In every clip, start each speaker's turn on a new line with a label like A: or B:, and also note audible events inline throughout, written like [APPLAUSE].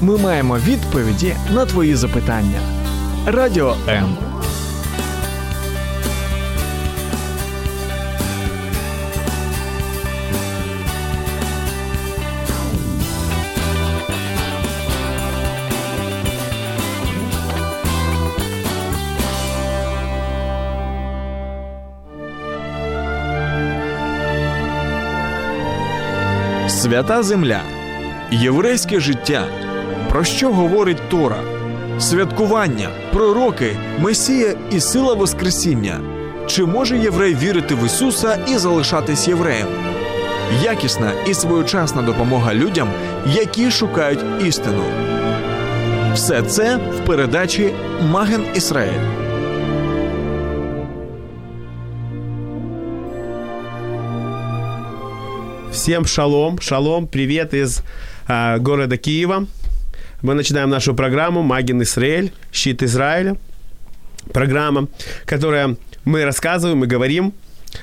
A: ми маємо відповіді на твої запитання. Радіо М. Свята земля. Єврейське життя. Про що говорить Тора? Святкування, пророки, Месія і сила Воскресіння. Чи може єврей вірити в Ісуса і залишатись євреєм? Якісна і своєчасна допомога людям, які шукають істину. Все це в передачі Маген Ісраїль.
B: Всем шалом, шалом, привет из э, города Киева. Мы начинаем нашу программу «Магин Израиль», «Щит Израиля». Программа, которая мы рассказываем и говорим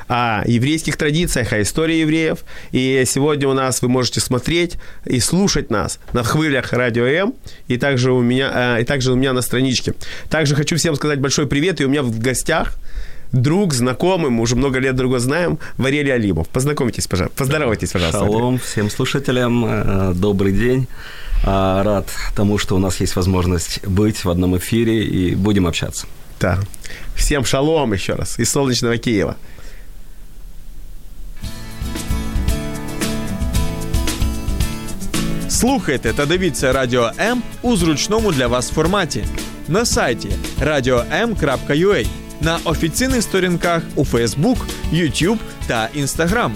B: о еврейских традициях, о истории евреев. И сегодня у нас вы можете смотреть и слушать нас на хвылях Радио М, и также у меня, э, и также у меня на страничке. Также хочу всем сказать большой привет, и у меня в гостях друг, знакомый, мы уже много лет друга знаем, Варелий Алимов. Познакомьтесь, пожалуйста, поздоровайтесь, пожалуйста.
C: Шалом всем слушателям, э, добрый день. А, рад тому, что у нас есть возможность быть в одном эфире и будем общаться.
B: Да. Всем шалом еще раз из солнечного Киева.
A: Слухайте та дивіться Радіо М у зручному для вас форматі на сайті radio.m.ua, на офіційних сторінках у Facebook, YouTube та Instagram.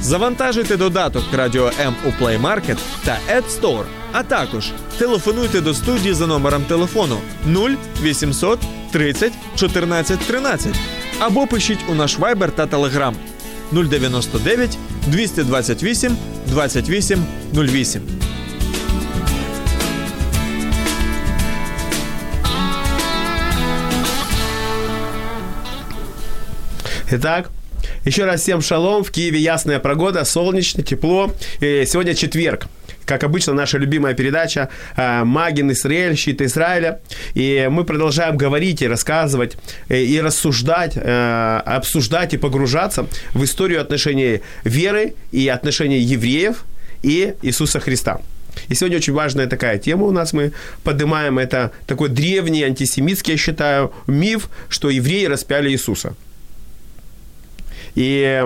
A: Завантажуйте додаток Радіо М у Play Market та App Store, а також телефонуйте до студії за номером телефону 0800 30 14 13 або пишіть у наш Viber та Telegram 099 228 28 08.
B: Итак, еще раз всем шалом. В Киеве ясная погода, солнечно, тепло. И сегодня четверг. Как обычно, наша любимая передача э, «Магин Израиль», «Щит Израиля». И мы продолжаем говорить и рассказывать, э, и рассуждать, э, обсуждать и погружаться в историю отношений веры и отношений евреев и Иисуса Христа. И сегодня очень важная такая тема у нас мы поднимаем. Это такой древний антисемитский, я считаю, миф, что евреи распяли Иисуса. И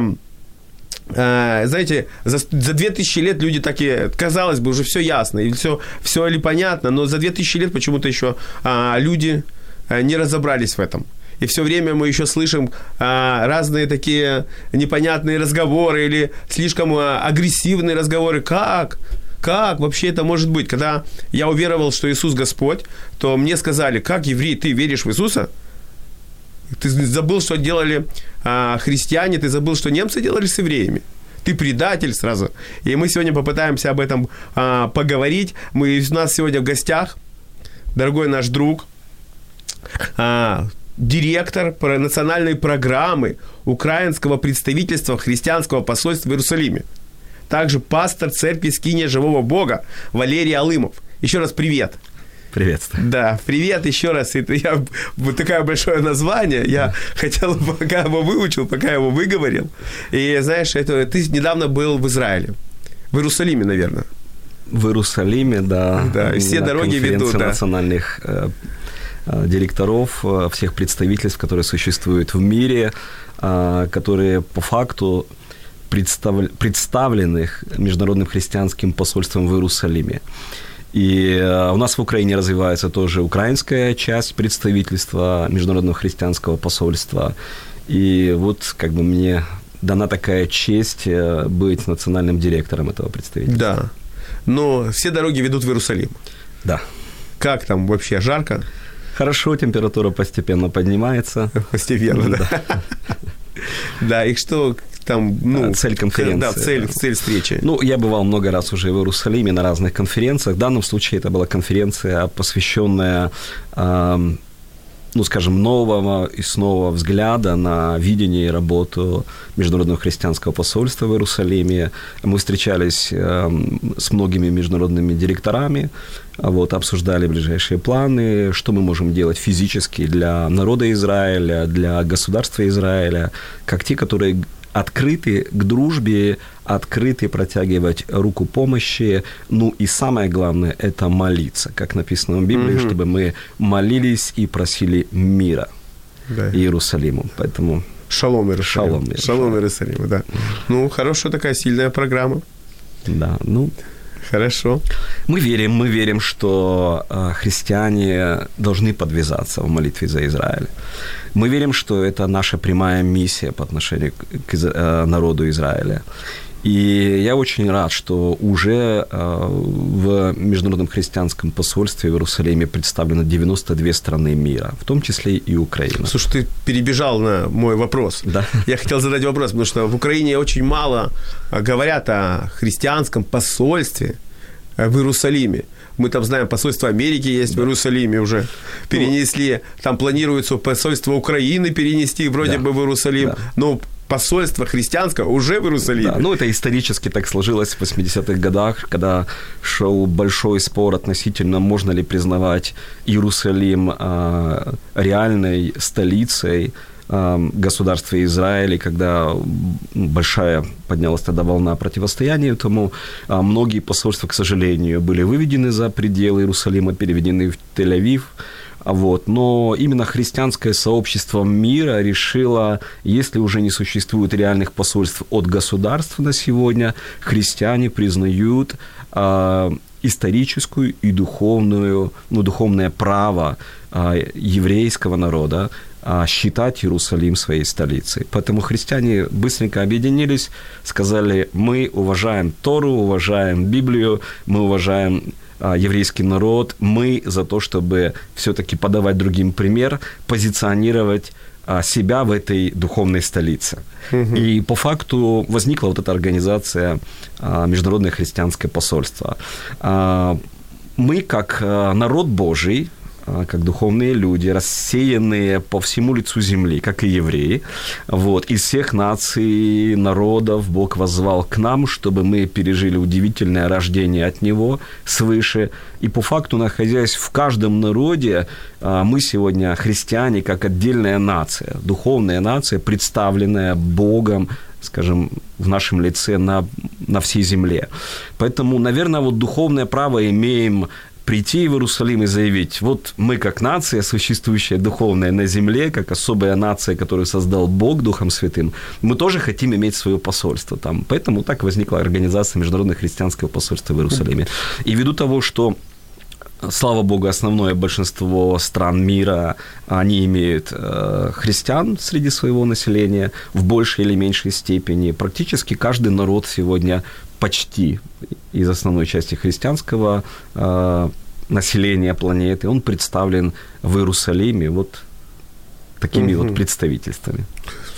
B: знаете, за, за 2000 лет люди так и, казалось бы, уже все ясно, и все, все ли понятно, но за 2000 лет почему-то еще а, люди а, не разобрались в этом. И все время мы еще слышим а, разные такие непонятные разговоры или слишком а, агрессивные разговоры. Как? Как вообще это может быть? Когда я уверовал, что Иисус Господь, то мне сказали, как еврей, ты веришь в Иисуса? Ты забыл, что делали а, христиане, ты забыл, что немцы делали с евреями. Ты предатель сразу. И мы сегодня попытаемся об этом а, поговорить. Мы, у нас сегодня в гостях дорогой наш друг, а, директор национальной программы украинского представительства христианского посольства в Иерусалиме. Также пастор церкви Скиния Живого Бога Валерий Алымов. Еще раз привет.
C: Приветствую.
B: Да, привет еще раз. Это я вот такое большое название. Я хотел, [LAUGHS] пока его выучил, пока его выговорил. И знаешь, это ты недавно был в Израиле, в Иерусалиме, наверное.
C: В Иерусалиме, да.
B: Да, и все дороги ведут. Да.
C: национальных э, э, директоров, э, всех представительств, которые существуют в мире, э, которые по факту представ... представленных Международным христианским посольством в Иерусалиме. И э, у нас в Украине развивается тоже украинская часть представительства Международного христианского посольства. И вот как бы мне дана такая честь э, быть национальным директором этого представительства.
B: Да. Но все дороги ведут в Иерусалим.
C: Да.
B: Как там вообще? Жарко?
C: Хорошо, температура постепенно поднимается. [LAUGHS]
B: Постепенно, да. Да, [LAUGHS] и что там, ну,
C: цель конференции.
B: Да, цель, цель встречи.
C: Ну, я бывал много раз уже в Иерусалиме на разных конференциях. В данном случае это была конференция, посвященная э, ну, скажем, нового и снова взгляда на видение и работу Международного христианского посольства в Иерусалиме. Мы встречались с многими международными директорами, вот, обсуждали ближайшие планы, что мы можем делать физически для народа Израиля, для государства Израиля, как те, которые открыты к дружбе, открыты протягивать руку помощи. Ну и самое главное – это молиться, как написано в Библии, угу. чтобы мы молились и просили мира да. Иерусалиму. Поэтому
B: Шалом Иерусалим. Шалом, Иерусалим. Шалом Иерусалим, да. Ну, хорошая такая сильная программа.
C: Да, ну,
B: Хорошо.
C: Мы верим, мы верим, что э, христиане должны подвязаться в молитве за Израиль. Мы верим, что это наша прямая миссия по отношению к э, народу Израиля. И я очень рад, что уже э, в Международном христианском посольстве в Иерусалиме представлено 92 страны мира, в том числе и Украина.
B: Слушай, ты перебежал на мой вопрос.
C: Да.
B: Я хотел задать вопрос, потому что в Украине очень мало говорят о христианском посольстве э, в Иерусалиме. Мы там знаем, посольство Америки есть да. в Иерусалиме уже. Перенесли, там планируется посольство Украины перенести вроде да. бы в Иерусалим. Да. Но посольство христианское уже в Иерусалиме. Да,
C: ну, это исторически так сложилось в 80-х годах, когда шел большой спор относительно, можно ли признавать Иерусалим э, реальной столицей э, государства Израиля, когда большая поднялась тогда волна противостояния этому. А многие посольства, к сожалению, были выведены за пределы Иерусалима, переведены в Тель-Авив. Вот. Но именно христианское сообщество мира решило, если уже не существует реальных посольств от государств на сегодня, христиане признают э, историческую и духовную, ну, духовное право э, еврейского народа считать Иерусалим своей столицей. Поэтому христиане быстренько объединились, сказали, мы уважаем Тору, уважаем Библию, мы уважаем а, еврейский народ, мы за то, чтобы все-таки подавать другим пример, позиционировать а, себя в этой духовной столице. Угу. И по факту возникла вот эта организация а, Международное христианское посольство. Мы, как народ Божий, а, как духовные люди, рассеянные по всему лицу земли, как и евреи. Вот. Из всех наций, народов Бог возвал к нам, чтобы мы пережили удивительное рождение от Него свыше. И по факту, находясь в каждом народе, а, мы сегодня христиане, как отдельная нация, духовная нация, представленная Богом, скажем, в нашем лице на, на всей земле. Поэтому, наверное, вот духовное право имеем прийти в Иерусалим и заявить, вот мы как нация, существующая духовная на земле, как особая нация, которую создал Бог Духом Святым, мы тоже хотим иметь свое посольство там. Поэтому так возникла организация Международного христианского посольства в Иерусалиме. И ввиду того, что слава богу, основное большинство стран мира, они имеют э, христиан среди своего населения в большей или меньшей степени. Практически каждый народ сегодня почти из основной части христианского э, населения планеты, он представлен в Иерусалиме вот такими угу. вот представительствами.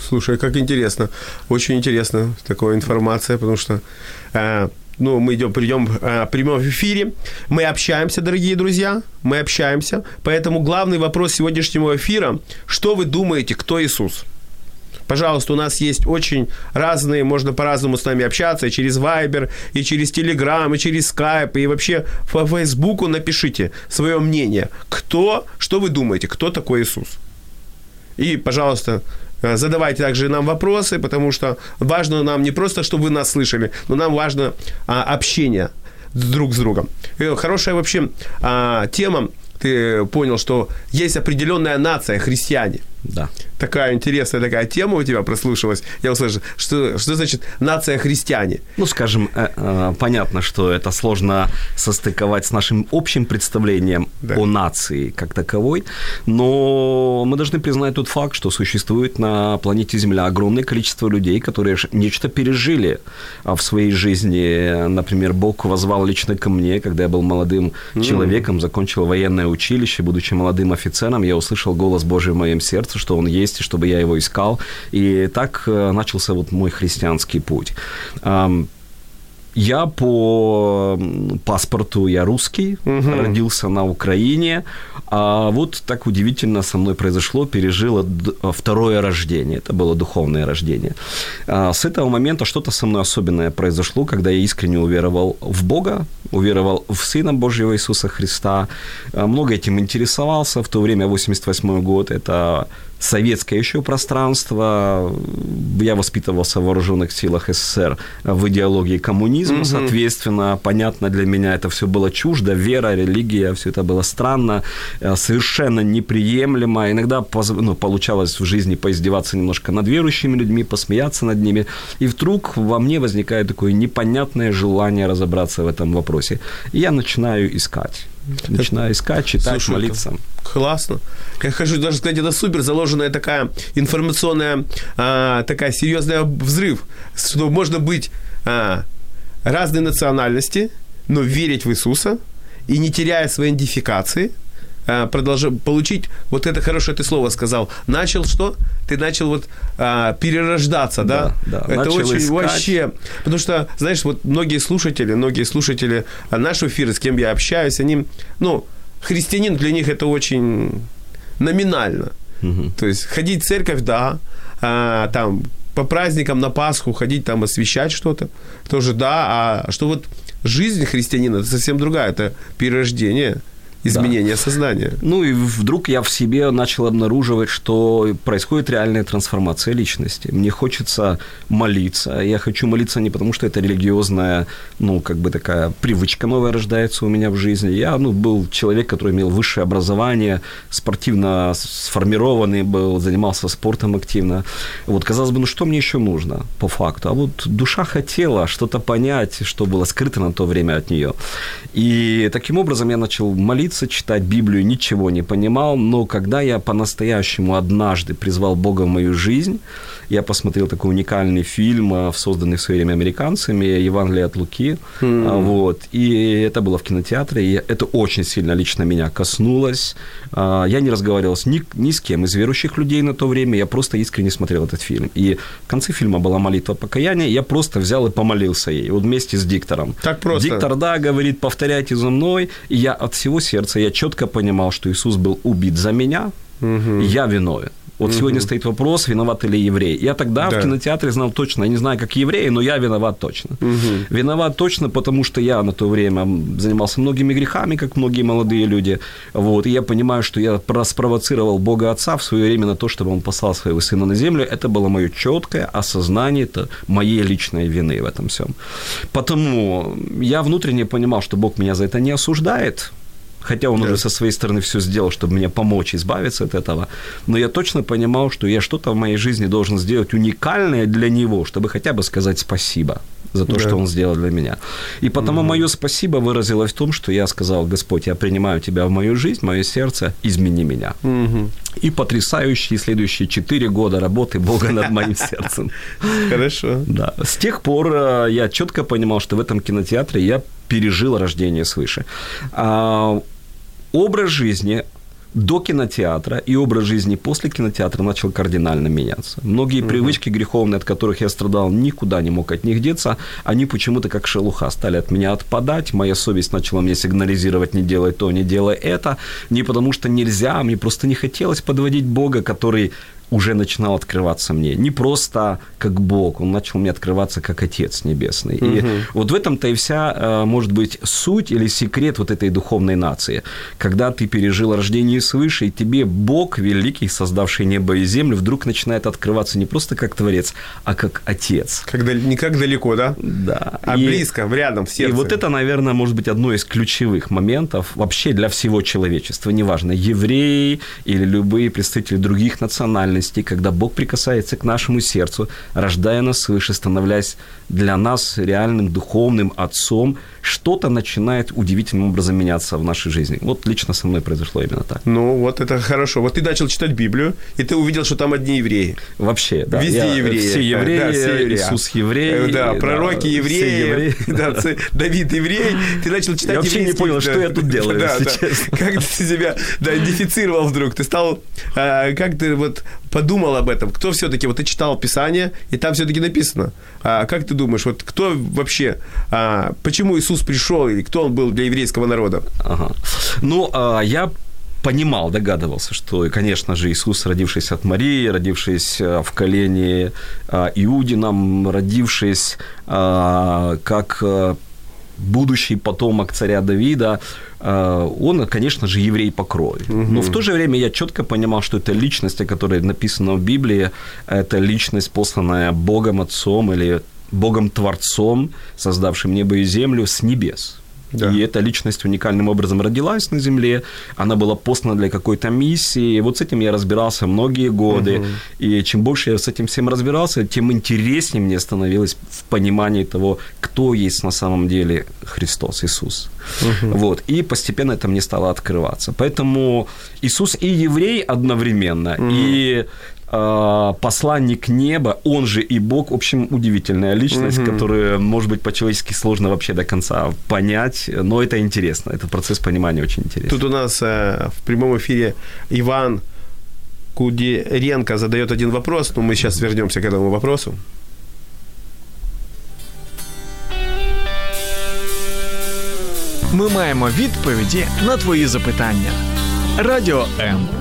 B: Слушай, как интересно, очень интересно такая информация, потому что э, ну, мы идем, придем э, в прямом эфире, мы общаемся, дорогие друзья, мы общаемся, поэтому главный вопрос сегодняшнего эфира, что вы думаете, кто Иисус? Пожалуйста, у нас есть очень разные, можно по-разному с нами общаться, и через Viber, и через Telegram, и через Skype, и вообще по Фейсбуку напишите свое мнение. Кто, что вы думаете, кто такой Иисус? И, пожалуйста, э, задавайте также нам вопросы, потому что важно нам не просто, чтобы вы нас слышали, но нам важно а, общение друг с другом. И хорошая вообще а, тема, ты понял, что есть определенная нация, христиане.
C: Да.
B: Такая интересная такая тема у тебя прослушалась. Я услышал, что, что значит нация христиане?
C: Ну, скажем, э, э, понятно, что это сложно состыковать с нашим общим представлением да. о нации как таковой, но мы должны признать тот факт, что существует на планете Земля огромное количество людей, которые нечто пережили а, в своей жизни. Например, Бог возвал лично ко мне, когда я был молодым mm. человеком, закончил военное училище, будучи молодым офицером, я услышал голос Божий в моем сердце, сердце, что он есть, и чтобы я его искал. И так э, начался вот мой христианский путь. Я по паспорту я русский, угу. родился на Украине, а вот так удивительно со мной произошло, пережило второе рождение, это было духовное рождение. А с этого момента что-то со мной особенное произошло, когда я искренне уверовал в Бога, уверовал в Сына Божьего Иисуса Христа, а много этим интересовался, в то время 88 год, это советское еще пространство. Я воспитывался в вооруженных силах СССР в идеологии коммунизма, угу. соответственно, понятно для меня это все было чуждо, вера, религия, все это было странно, э, совершенно неприемлемо. Иногда ну, получалось в жизни поиздеваться немножко над верующими людьми, посмеяться над ними, и вдруг во мне возникает такое непонятное желание разобраться в этом вопросе. И я начинаю искать начинаю искать, читать, Слушай, молиться.
B: Классно. Я хочу даже сказать, это супер заложенная такая информационная, а, такая серьезная взрыв, что можно быть а, разной национальности, но верить в Иисуса и не теряя своей идентификации – а, продолжать, получить, вот это хорошее ты слово сказал, начал что? Ты начал вот а, перерождаться, да?
C: Да, да.
B: Это начал очень искать. вообще, потому что, знаешь, вот многие слушатели, многие слушатели а, нашего эфира, с кем я общаюсь, они, ну, христианин для них это очень номинально. Угу. То есть ходить в церковь, да, а, там по праздникам на Пасху ходить там освещать что-то, тоже да, а что вот жизнь христианина это совсем другая, это перерождение – изменение да. сознания.
C: Ну и вдруг я в себе начал обнаруживать, что происходит реальная трансформация личности. Мне хочется молиться. Я хочу молиться не потому, что это религиозная, ну, как бы такая привычка новая рождается у меня в жизни. Я, ну, был человек, который имел высшее образование, спортивно сформированный был, занимался спортом активно. Вот, казалось бы, ну, что мне еще нужно по факту? А вот душа хотела что-то понять, что было скрыто на то время от нее. И таким образом я начал молиться молиться, читать Библию, ничего не понимал, но когда я по-настоящему однажды призвал Бога в мою жизнь, я посмотрел такой уникальный фильм, а, созданный в свое время американцами, «Евангелие от Луки», mm. вот, и это было в кинотеатре, и это очень сильно лично меня коснулось. А, я не разговаривал с ни, ни с кем из верующих людей на то время, я просто искренне смотрел этот фильм. И в конце фильма была молитва покаяния, я просто взял и помолился ей, вот вместе с диктором.
B: Так просто?
C: Диктор, да, говорит, повторяйте за мной, и я от всего сердца, я четко понимал, что Иисус был убит за меня, угу. я виновен. Вот угу. сегодня стоит вопрос, виноват ли еврей. Я тогда да. в кинотеатре знал точно, я не знаю, как евреи, но я виноват точно. Угу. Виноват точно, потому что я на то время занимался многими грехами, как многие молодые люди. Вот, и я понимаю, что я спровоцировал Бога Отца в свое время на то, чтобы Он послал своего Сына на землю. Это было мое четкое осознание это моей личной вины в этом всем. Потому я внутренне понимал, что Бог меня за это не осуждает, хотя он да. уже со своей стороны все сделал, чтобы мне помочь избавиться от этого, но я точно понимал, что я что-то в моей жизни должен сделать уникальное для него, чтобы хотя бы сказать спасибо за то, да. что он сделал для меня. И потому угу. мое спасибо выразилось в том, что я сказал, Господь, я принимаю тебя в мою жизнь, мое сердце, измени меня. Угу. И потрясающие следующие четыре года работы Бога над моим сердцем. [LAUGHS]
B: Хорошо.
C: Да. С тех пор э, я четко понимал, что в этом кинотеатре я пережил рождение свыше. А, образ жизни до кинотеатра и образ жизни после кинотеатра начал кардинально меняться. Многие угу. привычки греховные, от которых я страдал, никуда не мог от них деться. Они почему-то как шелуха стали от меня отпадать. Моя совесть начала мне сигнализировать не делай то, не делай это. Не потому что нельзя, мне просто не хотелось подводить Бога, который уже начинал открываться мне. Не просто как Бог, он начал мне открываться как Отец Небесный. Угу. И вот в этом-то и вся, э, может быть, суть или секрет вот этой духовной нации. Когда ты пережил рождение свыше, и тебе Бог, великий, создавший небо и землю, вдруг начинает открываться не просто как Творец, а как Отец.
B: Когда, не как далеко, да?
C: Да.
B: А и, близко, рядом, в сердце.
C: И вот это, наверное, может быть одно из ключевых моментов вообще для всего человечества. Неважно, евреи или любые представители других национальностей, реальности, когда Бог прикасается к нашему сердцу, рождая нас свыше, становляясь для нас реальным духовным отцом, что-то начинает удивительным образом меняться в нашей жизни. Вот лично со мной произошло именно так.
B: Ну, вот это хорошо. Вот ты начал читать Библию, и ты увидел, что там одни евреи.
C: Вообще, да.
B: Везде
C: Я-
B: евреи.
C: Все евреи,
B: Да, все евреи.
C: Иисус еврей.
B: Э, Да, пророки
C: все
B: евреи,
C: евреи. [LAUGHS]
B: да, ц- Давид еврей. Ты начал читать
C: Я вообще не понял, что
B: да,
C: я тут [LAUGHS] делаю,
B: да, да. Как ты себя да, идентифицировал вдруг? Ты стал, а, как ты вот подумал об этом? Кто все-таки, вот ты читал Писание, и там все-таки написано. А, как ты думаешь, вот кто вообще, а, почему Иисус пришел, и кто он был для еврейского народа?
C: Ага. Ну, а, я понимал, догадывался, что, конечно же, Иисус, родившийся от Марии, родившись а, в колене Иудином, родившись как а, будущий потомок царя Давида, а, он, конечно же, еврей по крови. Но в то же время я четко понимал, что это личность, о которой написано в Библии, это личность, посланная Богом Отцом или Богом Творцом, создавшим небо и землю с небес.
B: Да.
C: И эта личность уникальным образом родилась на Земле, она была послана для какой-то миссии. И вот с этим я разбирался многие годы. И чем больше я с этим всем разбирался, тем интереснее мне становилось в понимании того, кто есть на самом деле Христос, Иисус. Вот. И постепенно это мне стало открываться. Поэтому Иисус и еврей одновременно, и а, посланник неба, он же и Бог, в общем, удивительная личность, которую, может быть, по-человечески сложно вообще до конца понять, но это интересно, этот процесс понимания очень интересный.
B: Тут у нас э, в прямом эфире Иван Кудеренко задает один вопрос, но мы сейчас вернемся к этому вопросу.
A: Ми маємо відповіді на твої запитання. Радіо М.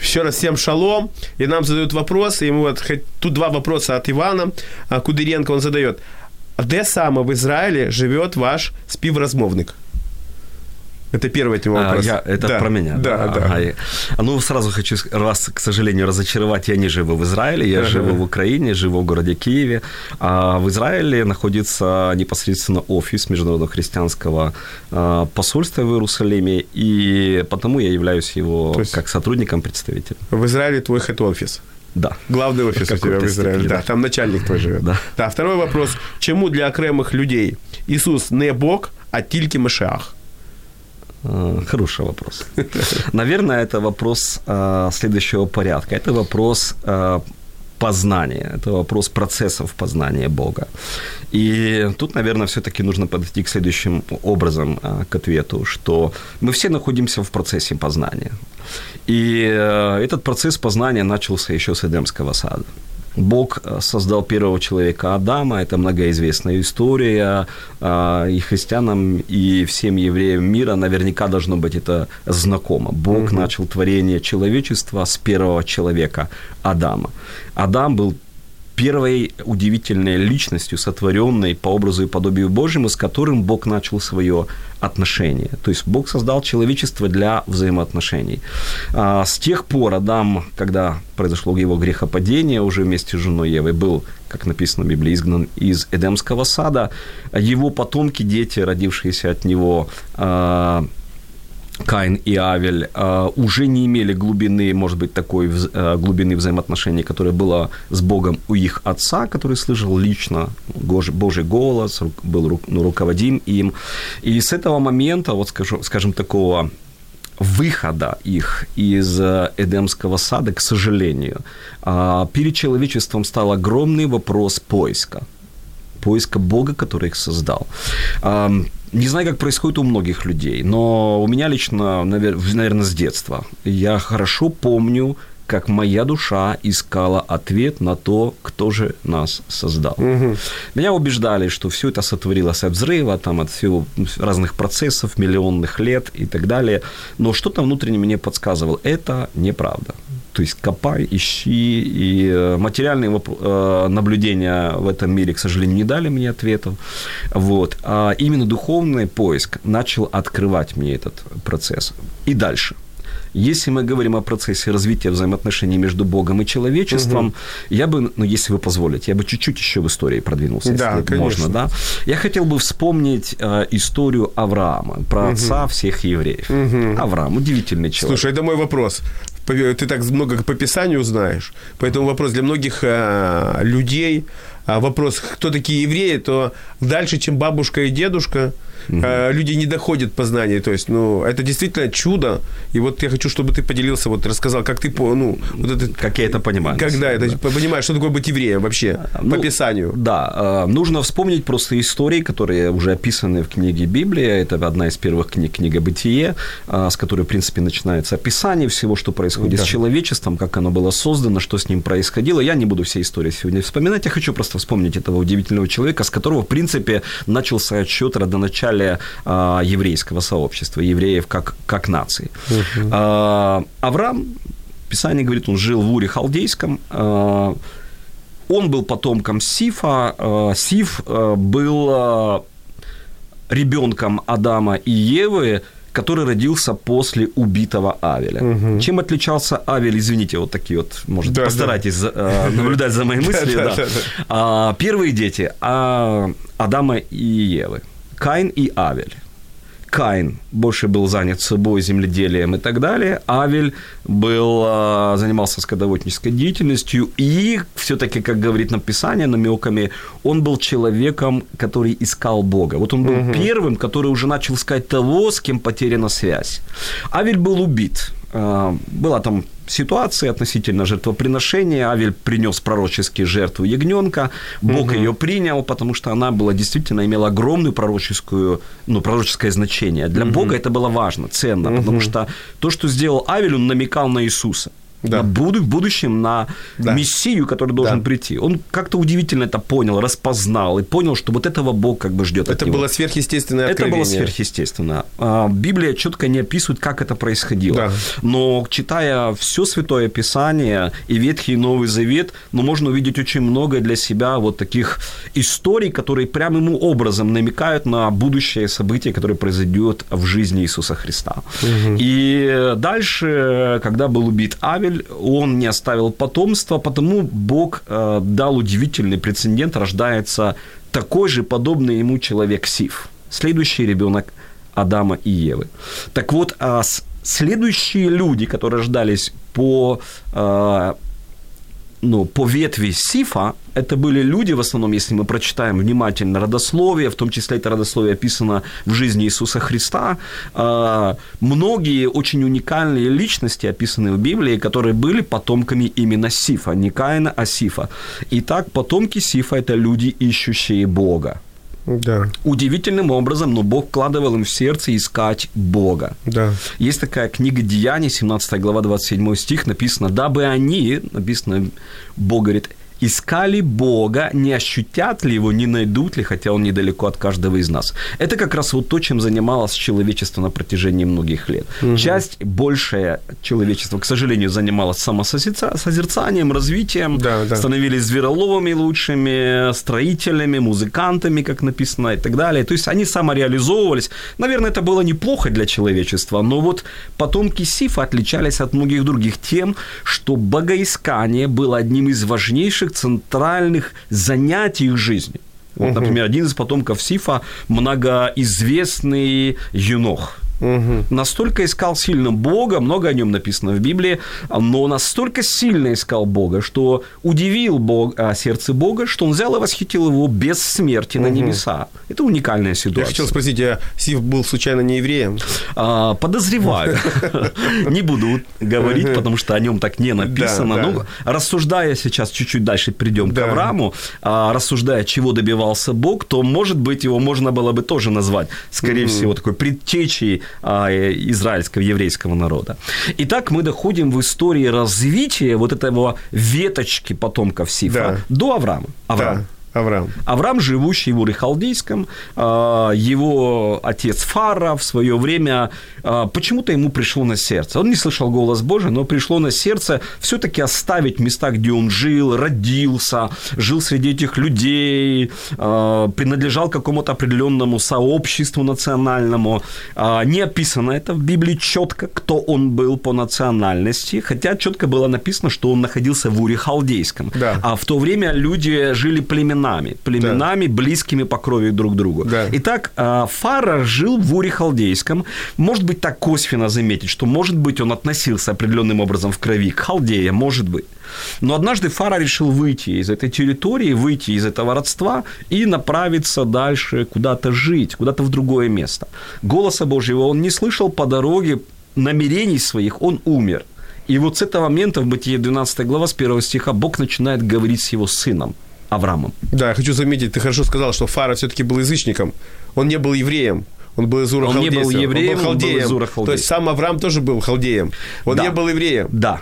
B: Еще раз всем шалом. И нам задают вопрос. И ему вот тут два вопроса от Ивана а, Кудыренко. Он задает. Де саме в Израиле живет ваш співрозмовник? Это первый от него
C: А,
B: вопрос.
C: я, это
B: Да,
C: про меня.
B: Да, да.
C: Ага, я- Ну, сразу хочу вас, к сожалению, разочаровать. Я не живу в Израиле, я
B: Ага.
C: живу в Украине, живу в городе Киеве. А в Израиле находится непосредственно офис Международного христианского а, посольства в Иерусалиме, и потому я являюсь его
B: есть-
C: как сотрудником, представителем.
B: В Израиле твой хед-офис.
C: Да.
B: Главный офис у тебя в Израиле.
C: степени,
B: Да,
C: да.
B: там начальник твой живет.
C: Да.
B: Да, второй вопрос. Чему для окремих людей Ісус не Бог, а тільки Мешах?
C: Э, Хороший вопрос. [LAUGHS] Наверное, это вопрос э, следующего порядка. Это вопрос э, познания, это вопрос процессов познания Бога. И тут, наверное, все-таки нужно подойти к следующим образом к ответу, что мы все находимся в процессе познания. И этот процесс познания начался еще с Эдемского сада. Бог э, создал первого человека Адама, это многоизвестная история, а, и христианам, и всем евреям мира наверняка должно быть это знакомо. Бог начал творение человечества с первого человека Адама. Адам был первой удивительной личностью, сотворенной по образу и подобию Божьему, с которым Бог начал свое отношение. То есть Бог создал человечество для взаимоотношений. А, С тех пор Адам, когда произошло его грехопадение, уже вместе с женой Евой был, как написано в Библии, изгнан из Эдемского сада. Его потомки, дети, родившиеся от него, а, Каин и Авель а, уже не имели глубины, может быть, такой а, глубины взаимоотношений, которая была с Богом у их отца, который слышал лично Гож- Божий голос, был ру- ну, руководим им. И с этого момента, вот скажу, скажем, такого выхода их из э, Эдемского сада, к сожалению, а, перед человечеством стал огромный вопрос поиска поиска Бога, который их создал. Ам, Не знаю, как происходит у многих людей, но у меня лично, наверное, с детства. Я хорошо помню, как моя душа искала ответ на то, кто же нас создал. Меня убеждали, что все это сотворилось от взрыва, там, от всего разных процессов, миллионных лет и так далее. Но что-то внутренне мне подсказывало, это неправда. То есть копай, ищи. И э, материальные э, наблюдения в этом мире, к сожалению, не дали мне ответов. Вот. А именно духовный поиск начал открывать мне этот процесс. И дальше. Если мы говорим о процессе развития взаимоотношений между Богом и человечеством, угу. я бы, ну, если вы позволите, я бы чуть-чуть еще в истории продвинулся,
B: да,
C: если
B: конечно.
C: можно, да. Я хотел бы вспомнить э, историю Авраама, про угу. отца всех евреев. Угу. Авраам, удивительный человек.
B: Слушай, это мой вопрос. Ты так много по Писанию знаешь, поэтому вопрос для многих э, людей, а вопрос, кто такие евреи, то дальше, чем бабушка и дедушка, угу. люди не доходят познания. То есть, ну, это действительно чудо. И вот я хочу, чтобы ты поделился, вот рассказал, как ты, ну, вот это...
C: Как я это понимаю.
B: Когда это, да. понимаешь, что такое быть евреем вообще, ну, по Писанию.
C: Да, а, нужно вспомнить просто истории, которые уже описаны в книге Библия. Это одна из первых книг, книга «Бытие», а, с которой, в принципе, начинается описание всего, что происходит да. с человечеством, как оно было создано, что с ним происходило. Я не буду все истории сегодня вспоминать, я хочу просто вспомнить этого удивительного человека, с которого, в принципе, начался отчет родоначалия а, еврейского сообщества, евреев как, как нации. Uh-huh. А, Авраам, Писание говорит, он жил в Уре Халдейском, а, он был потомком Сифа, а, Сиф а, был а, ребенком Адама и Евы, который родился после убитого Авеля. Угу. Чем отличался Авель? Извините, вот такие вот, может, да, постарайтесь да. Э, наблюдать за моей [LAUGHS] мыслью. А, первые дети а, Адама и Евы. Каин и Авель. Каин больше был занят собой, земледелием и так далее. Авель был, а, занимался скотоводческой деятельностью. И все-таки, как говорит написание намеками, он был человеком, который искал Бога. Вот он был угу. первым, который уже начал искать того, с кем потеряна связь. Авель был убит. А, была там ситуации относительно жертвоприношения. Авель принес пророческие жертву ягненка. Бог угу. ее принял, потому что она была действительно имела огромную пророческую, ну, пророческое значение. Для угу. Бога это было важно, ценно, угу. потому что то, что сделал Авель, он намекал на Иисуса да. на буду, в будущем на да. Мессию, который должен да. прийти. Он как-то удивительно это понял, распознал и понял, что вот этого Бог как бы ждет.
B: Это было сверхъестественное
C: откровение. Это было сверхъестественно. А, Библия четко не описывает, как это происходило. Да. Но читая все Святое Писание и Ветхий и Новый Завет, ну, можно увидеть очень много для себя вот таких историй, которые прямым образом намекают на будущее событие, которое произойдет в жизни Иисуса Христа. Угу. И дальше, когда был убит Авель, Авель, он не оставил потомства, потому Бог э, дал удивительный прецедент, рождается такой же подобный ему человек Сив, следующий ребенок Адама и Евы. Так вот, а следующие люди, которые рождались по э, ну, по ветви Сифа, это были люди, в основном, если мы прочитаем внимательно родословие, в том числе это родословие описано в жизни Иисуса Христа, а, многие очень уникальные личности описаны в Библии, которые были потомками именно Сифа, не Каина, а Сифа. Итак, потомки Сифа – это люди, ищущие Бога.
B: Да.
C: Удивительным образом, но Бог вкладывал им в сердце искать Бога.
B: Да.
C: Есть такая книга Деяний, 17 глава, 27 стих, написано, «Дабы они», написано, Бог говорит, искали Бога, не ощутят ли его, не найдут ли, хотя он недалеко от каждого из нас. Это как раз вот то, чем занималось человечество на протяжении многих лет. Угу. Часть, большее человечество, к сожалению, занималось самосозерцанием, развитием, да, да. становились звероловыми лучшими, строителями, музыкантами, как написано, и так далее. То есть они самореализовывались. Наверное, это было неплохо для человечества, но вот потомки Сифа отличались от многих других тем, что богоискание было одним из важнейших центральных занятий их жизни. Вот, например, один из потомков Сифа многоизвестный Юнох. Угу. Настолько искал сильно Бога, много о нем написано в Библии, но настолько сильно искал Бога, что удивил Бог, а, сердце Бога, что он взял и восхитил его без смерти угу. на небеса. Это уникальная ситуация.
B: Я хотел спросить, а Сиф был случайно не евреем?
C: А, подозреваю. [LAUGHS] Не буду говорить, потому что о нем так не написано. Но рассуждая сейчас, чуть-чуть дальше придем к Аврааму, а, рассуждая, чего добивался Бог, то, может быть, его можно было бы тоже назвать, скорее всего, такой предтечей израильского, еврейского народа. Итак, мы доходим в истории развития вот этого веточки потомков Сифа да. до Авраама. Авраам.
B: Да. Авраам.
C: Авраам, живущий в Уре-Халдейском, а, его отец Фара в свое время а, почему-то ему пришло на сердце. Он не слышал голос Божий, но пришло на сердце все-таки оставить места, где он жил, родился, жил среди этих людей, а, принадлежал какому-то определенному сообществу национальному. Не описано это в Библии четко, кто он был по национальности, хотя четко было написано, что он находился в Уре-Халдейском.
B: Да.
C: А в то время люди жили племенами племенами, племенами, да. близкими по крови друг к другу.
B: Да.
C: Итак, а, Фара жил в Уре Халдейском. Может быть, так косвенно заметить, что, может быть, он относился определенным образом в крови к Халдея, может быть. Но однажды Фара решил выйти из этой территории, выйти из этого родства и направиться дальше куда-то жить, куда-то в другое место. Голоса Божьего он не слышал по дороге, намерений своих он умер. И вот с этого момента в Бытие 12 глава с 1 стиха Бог начинает говорить с его сыном. Авраамом.
B: Да, я хочу заметить, ты хорошо сказал, что Фара все-таки был язычником. Он не был евреем. Он был из Ура
C: Он не был евреем,
B: он был халдеем. Он был из Ура То есть сам Авраам тоже был халдеем. Он
C: да.
B: не был евреем.
C: Да.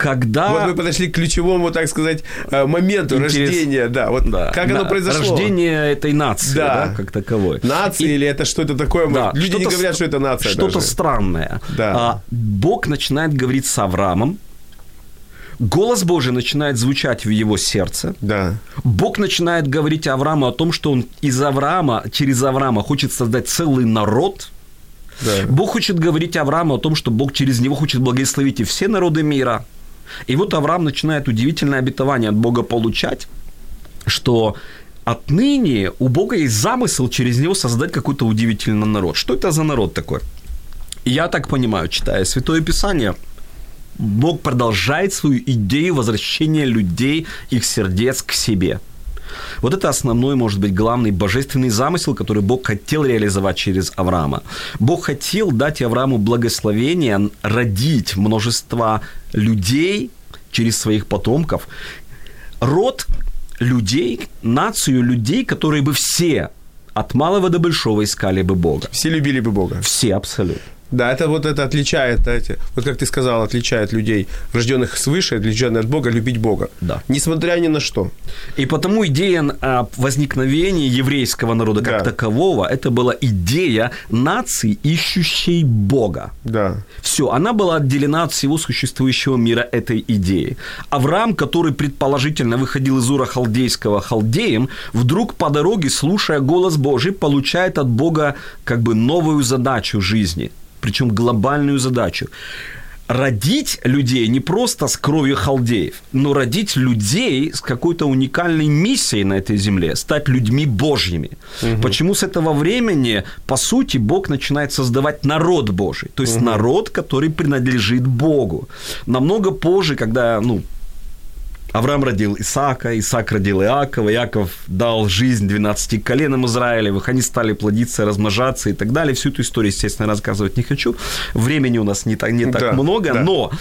C: Когда...
B: Вот мы подошли к ключевому, так сказать, э, моменту Интерес... рождения, да, вот
C: да.
B: как
C: да.
B: оно произошло.
C: Рождение этой нации, да, да как таковой.
B: Нации И... или это что-то такое?
C: Да.
B: Люди что-то... не говорят, что это нация
C: Что-то
B: даже.
C: странное.
B: Да.
C: А, Бог начинает говорить с Авраамом, Голос Божий начинает звучать в его сердце.
B: Да.
C: Бог начинает говорить Аврааму о том, что он из Авраама, через Авраама хочет создать целый народ.
B: Да.
C: Бог хочет говорить Аврааму о том, что Бог через него хочет благословить и все народы мира. И вот Авраам начинает удивительное обетование от Бога получать, что отныне у Бога есть замысел через него создать какой-то удивительный народ. Что это за народ такой? Я так понимаю, читая Святое Писание – Бог продолжает свою идею возвращения людей, их сердец к себе. Вот это основной, может быть, главный божественный замысел, который Бог хотел реализовать через Авраама. Бог хотел дать Аврааму благословение, родить множество людей через своих потомков. Род людей, нацию людей, которые бы все от малого до большого искали бы Бога.
B: Все любили бы Бога.
C: Все абсолютно.
B: Да, это вот это отличает, знаете, вот как ты сказал, отличает людей, рожденных свыше, отличенных от Бога, любить Бога.
C: Да.
B: Несмотря ни на что.
C: И потому идея а, возникновения еврейского народа как
B: да.
C: такового, это была идея нации, ищущей Бога.
B: Да.
C: Все, она была отделена от всего существующего мира этой идеи. Авраам, который предположительно выходил из Ура Халдейского халдеем, вдруг по дороге, слушая голос Божий, получает от Бога как бы новую задачу жизни – причем глобальную задачу родить людей не просто с кровью халдеев, но родить людей с какой-то уникальной миссией на этой земле, стать людьми Божьими. Угу. Почему с этого времени, по сути, Бог начинает создавать народ Божий, то есть угу. народ, который принадлежит Богу. Намного позже, когда, ну, Авраам родил Исаака, Исаак родил Иакова, Иаков дал жизнь 12 коленам Израилевых, они стали плодиться, размножаться и так далее. Всю эту историю, естественно, рассказывать не хочу. Времени у нас не так, не так
B: да,
C: много,
B: да.
C: но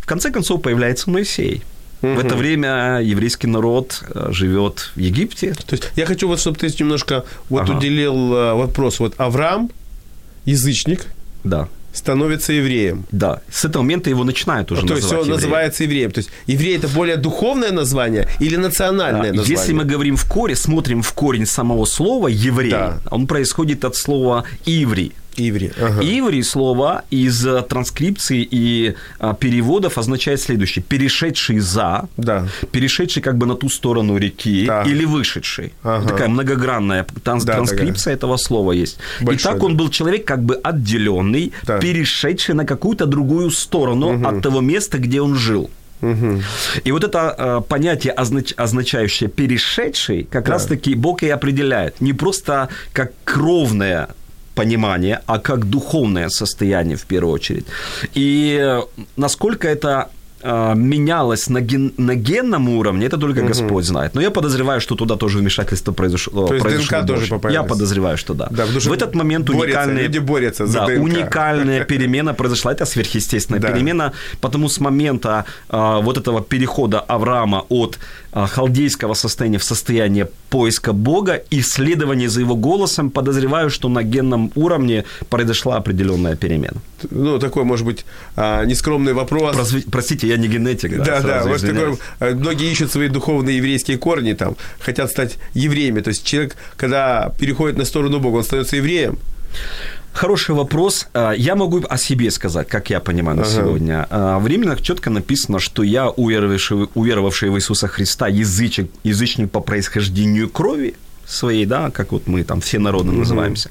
C: в конце концов появляется Моисей. Угу. В это время еврейский народ э, живет в Египте.
B: То есть я хочу вот, чтобы ты немножко вот ага. уделил э, вопрос. Вот Авраам, язычник,
C: да
B: становится евреем.
C: Да, с этого момента его начинают уже
B: То есть он
C: евреем.
B: называется евреем. То есть еврей это более духовное название или национальное
C: да.
B: название?
C: Если мы говорим в коре, смотрим в корень самого слова еврей,
B: да.
C: он происходит от слова иври.
B: Иври. Ага.
C: Иври слово из э, транскрипции и а, переводов означает следующее. Перешедший за,
B: да.
C: перешедший как бы на ту сторону реки
B: да.
C: или вышедший.
B: Ага.
C: Такая многогранная транс-
B: да,
C: транскрипция
B: такая.
C: этого слова есть.
B: Большой,
C: и так он был человек как бы отделенный,
B: да.
C: перешедший на какую-то другую сторону
B: угу.
C: от того места, где он жил.
B: Угу.
C: И вот это э, понятие, означ, означающее перешедший, как
B: да.
C: раз-таки Бог и определяет. Не просто как кровное понимание, а как духовное состояние в первую очередь. И насколько это э, менялось на, ген, на генном уровне, это только угу. Господь знает. Но я подозреваю, что туда тоже вмешательство произошло.
B: То есть
C: произошло
B: ДНК тоже?
C: Я подозреваю, что да.
B: да
C: в этот момент
B: борются,
C: уникальная,
B: люди борются за
C: да,
B: ДНК.
C: уникальная [LAUGHS] перемена произошла. Это сверхъестественная
B: да.
C: перемена. Потому с момента а, вот этого перехода Авраама от халдейского состояния в состояние поиска Бога и следования за его голосом, подозреваю, что на генном уровне произошла определенная перемена.
B: ну, такой, может быть, а, нескромный вопрос.
C: Просви- Простите, я не генетик. Да,
B: Да, да, вот такой, э, многие ищут свои духовные еврейские корни, там, хотят стать евреями. То есть человек, когда переходит на сторону Бога, он становится евреем.
C: Хороший вопрос. А, Я могу о себе сказать, как я понимаю на
B: Ага.
C: сегодня. А, В Римлянах четко написано, что я, уверовавший, уверовавший в Иисуса Христа, язычник, язычник по происхождению крови своей, да, как вот мы там все народы называемся.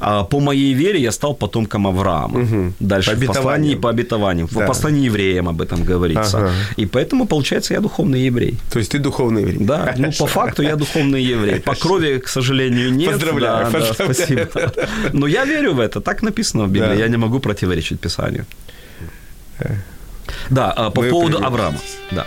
C: А, По моей вере я стал потомком Авраама. Дальше
B: По
C: в послании по обетованиям.
B: Да.
C: В послании евреям об этом говорится.
B: Ага.
C: И поэтому, получается, я духовный еврей.
B: То есть ты духовный еврей.
C: Да, ну по факту я духовный еврей. По крови, к сожалению, нет.
B: Поздравляю,
C: Да, да,
B: поздравляю.
C: спасибо. Но я верю в это, так написано в Библии,
B: Да.
C: я не могу противоречить Писанию. Да, а, по
B: Мы
C: поводу
B: примем.
C: Авраама. Да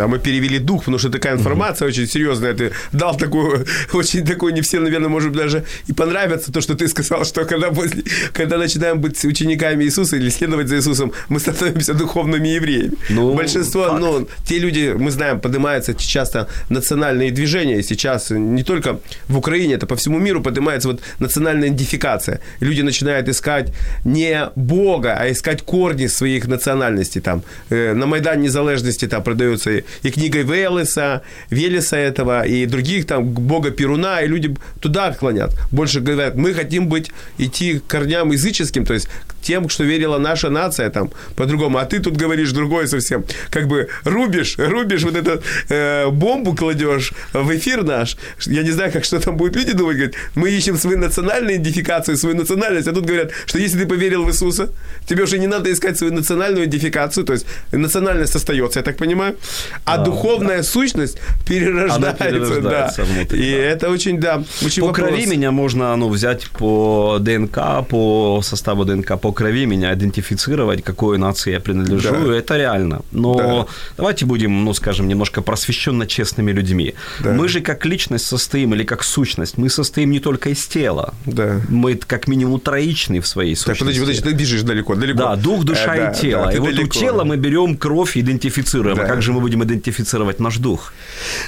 B: Да, мы перевели дух, потому что такая информация очень серьезная. Ты дал такую, [LAUGHS] очень такую, не всем, наверное, может даже и понравится то, что ты сказал, что когда, после, когда начинаем быть учениками Иисуса или следовать за Иисусом, мы становимся духовными евреями.
C: Ну,
B: Большинство,
C: факт.
B: ну, те люди, мы знаем, поднимаются часто национальные движения, и сейчас не только в Украине, это по всему миру поднимается вот национальная идентификация. Люди начинают искать не Бога, а искать корни своих национальностей. Там, э, на Майдане Незалежности там продается и, книга Велеса, Велеса этого, и других там, Бога Перуна, и люди туда клонят. Больше говорят, мы хотим быть, идти к корням языческим, то есть к тем, что верила наша нация там по-другому. А ты тут говоришь другое совсем. Как бы рубишь, рубишь вот эту э, бомбу кладешь в эфир наш. Я не знаю, как что там будут люди думать. Говорят, мы ищем свою национальную идентификацию, свою национальность. А тут говорят, что если ты поверил в Иисуса, тебе уже не надо искать свою национальную идентификацию. То есть национальность остается, я так понимаю. А духовная сущность перерождается.
C: перерождается
B: да.
C: внутрь,
B: И
C: да.
B: это очень, да, очень
C: По
B: вопрос.
C: крови меня можно ну, взять по ДНК, по составу ДНК, по крови меня идентифицировать, какой нации я принадлежу.
B: Да.
C: Это реально. Но
B: Да.
C: давайте будем, ну, скажем, немножко просвещенно честными людьми.
B: Да.
C: Мы же как личность состоим, или как сущность, мы состоим не только из тела.
B: Да.
C: Мы как минимум троичны в своей
B: Так,
C: сущности.
B: подожди, подожди, ты бежишь далеко, далеко.
C: Да, дух, душа
B: Э, да,
C: и тело.
B: да,
C: и вот
B: далеко.
C: у тела мы берем кровь, идентифицируем.
B: Да.
C: А как же мы будем идентифицировать наш дух?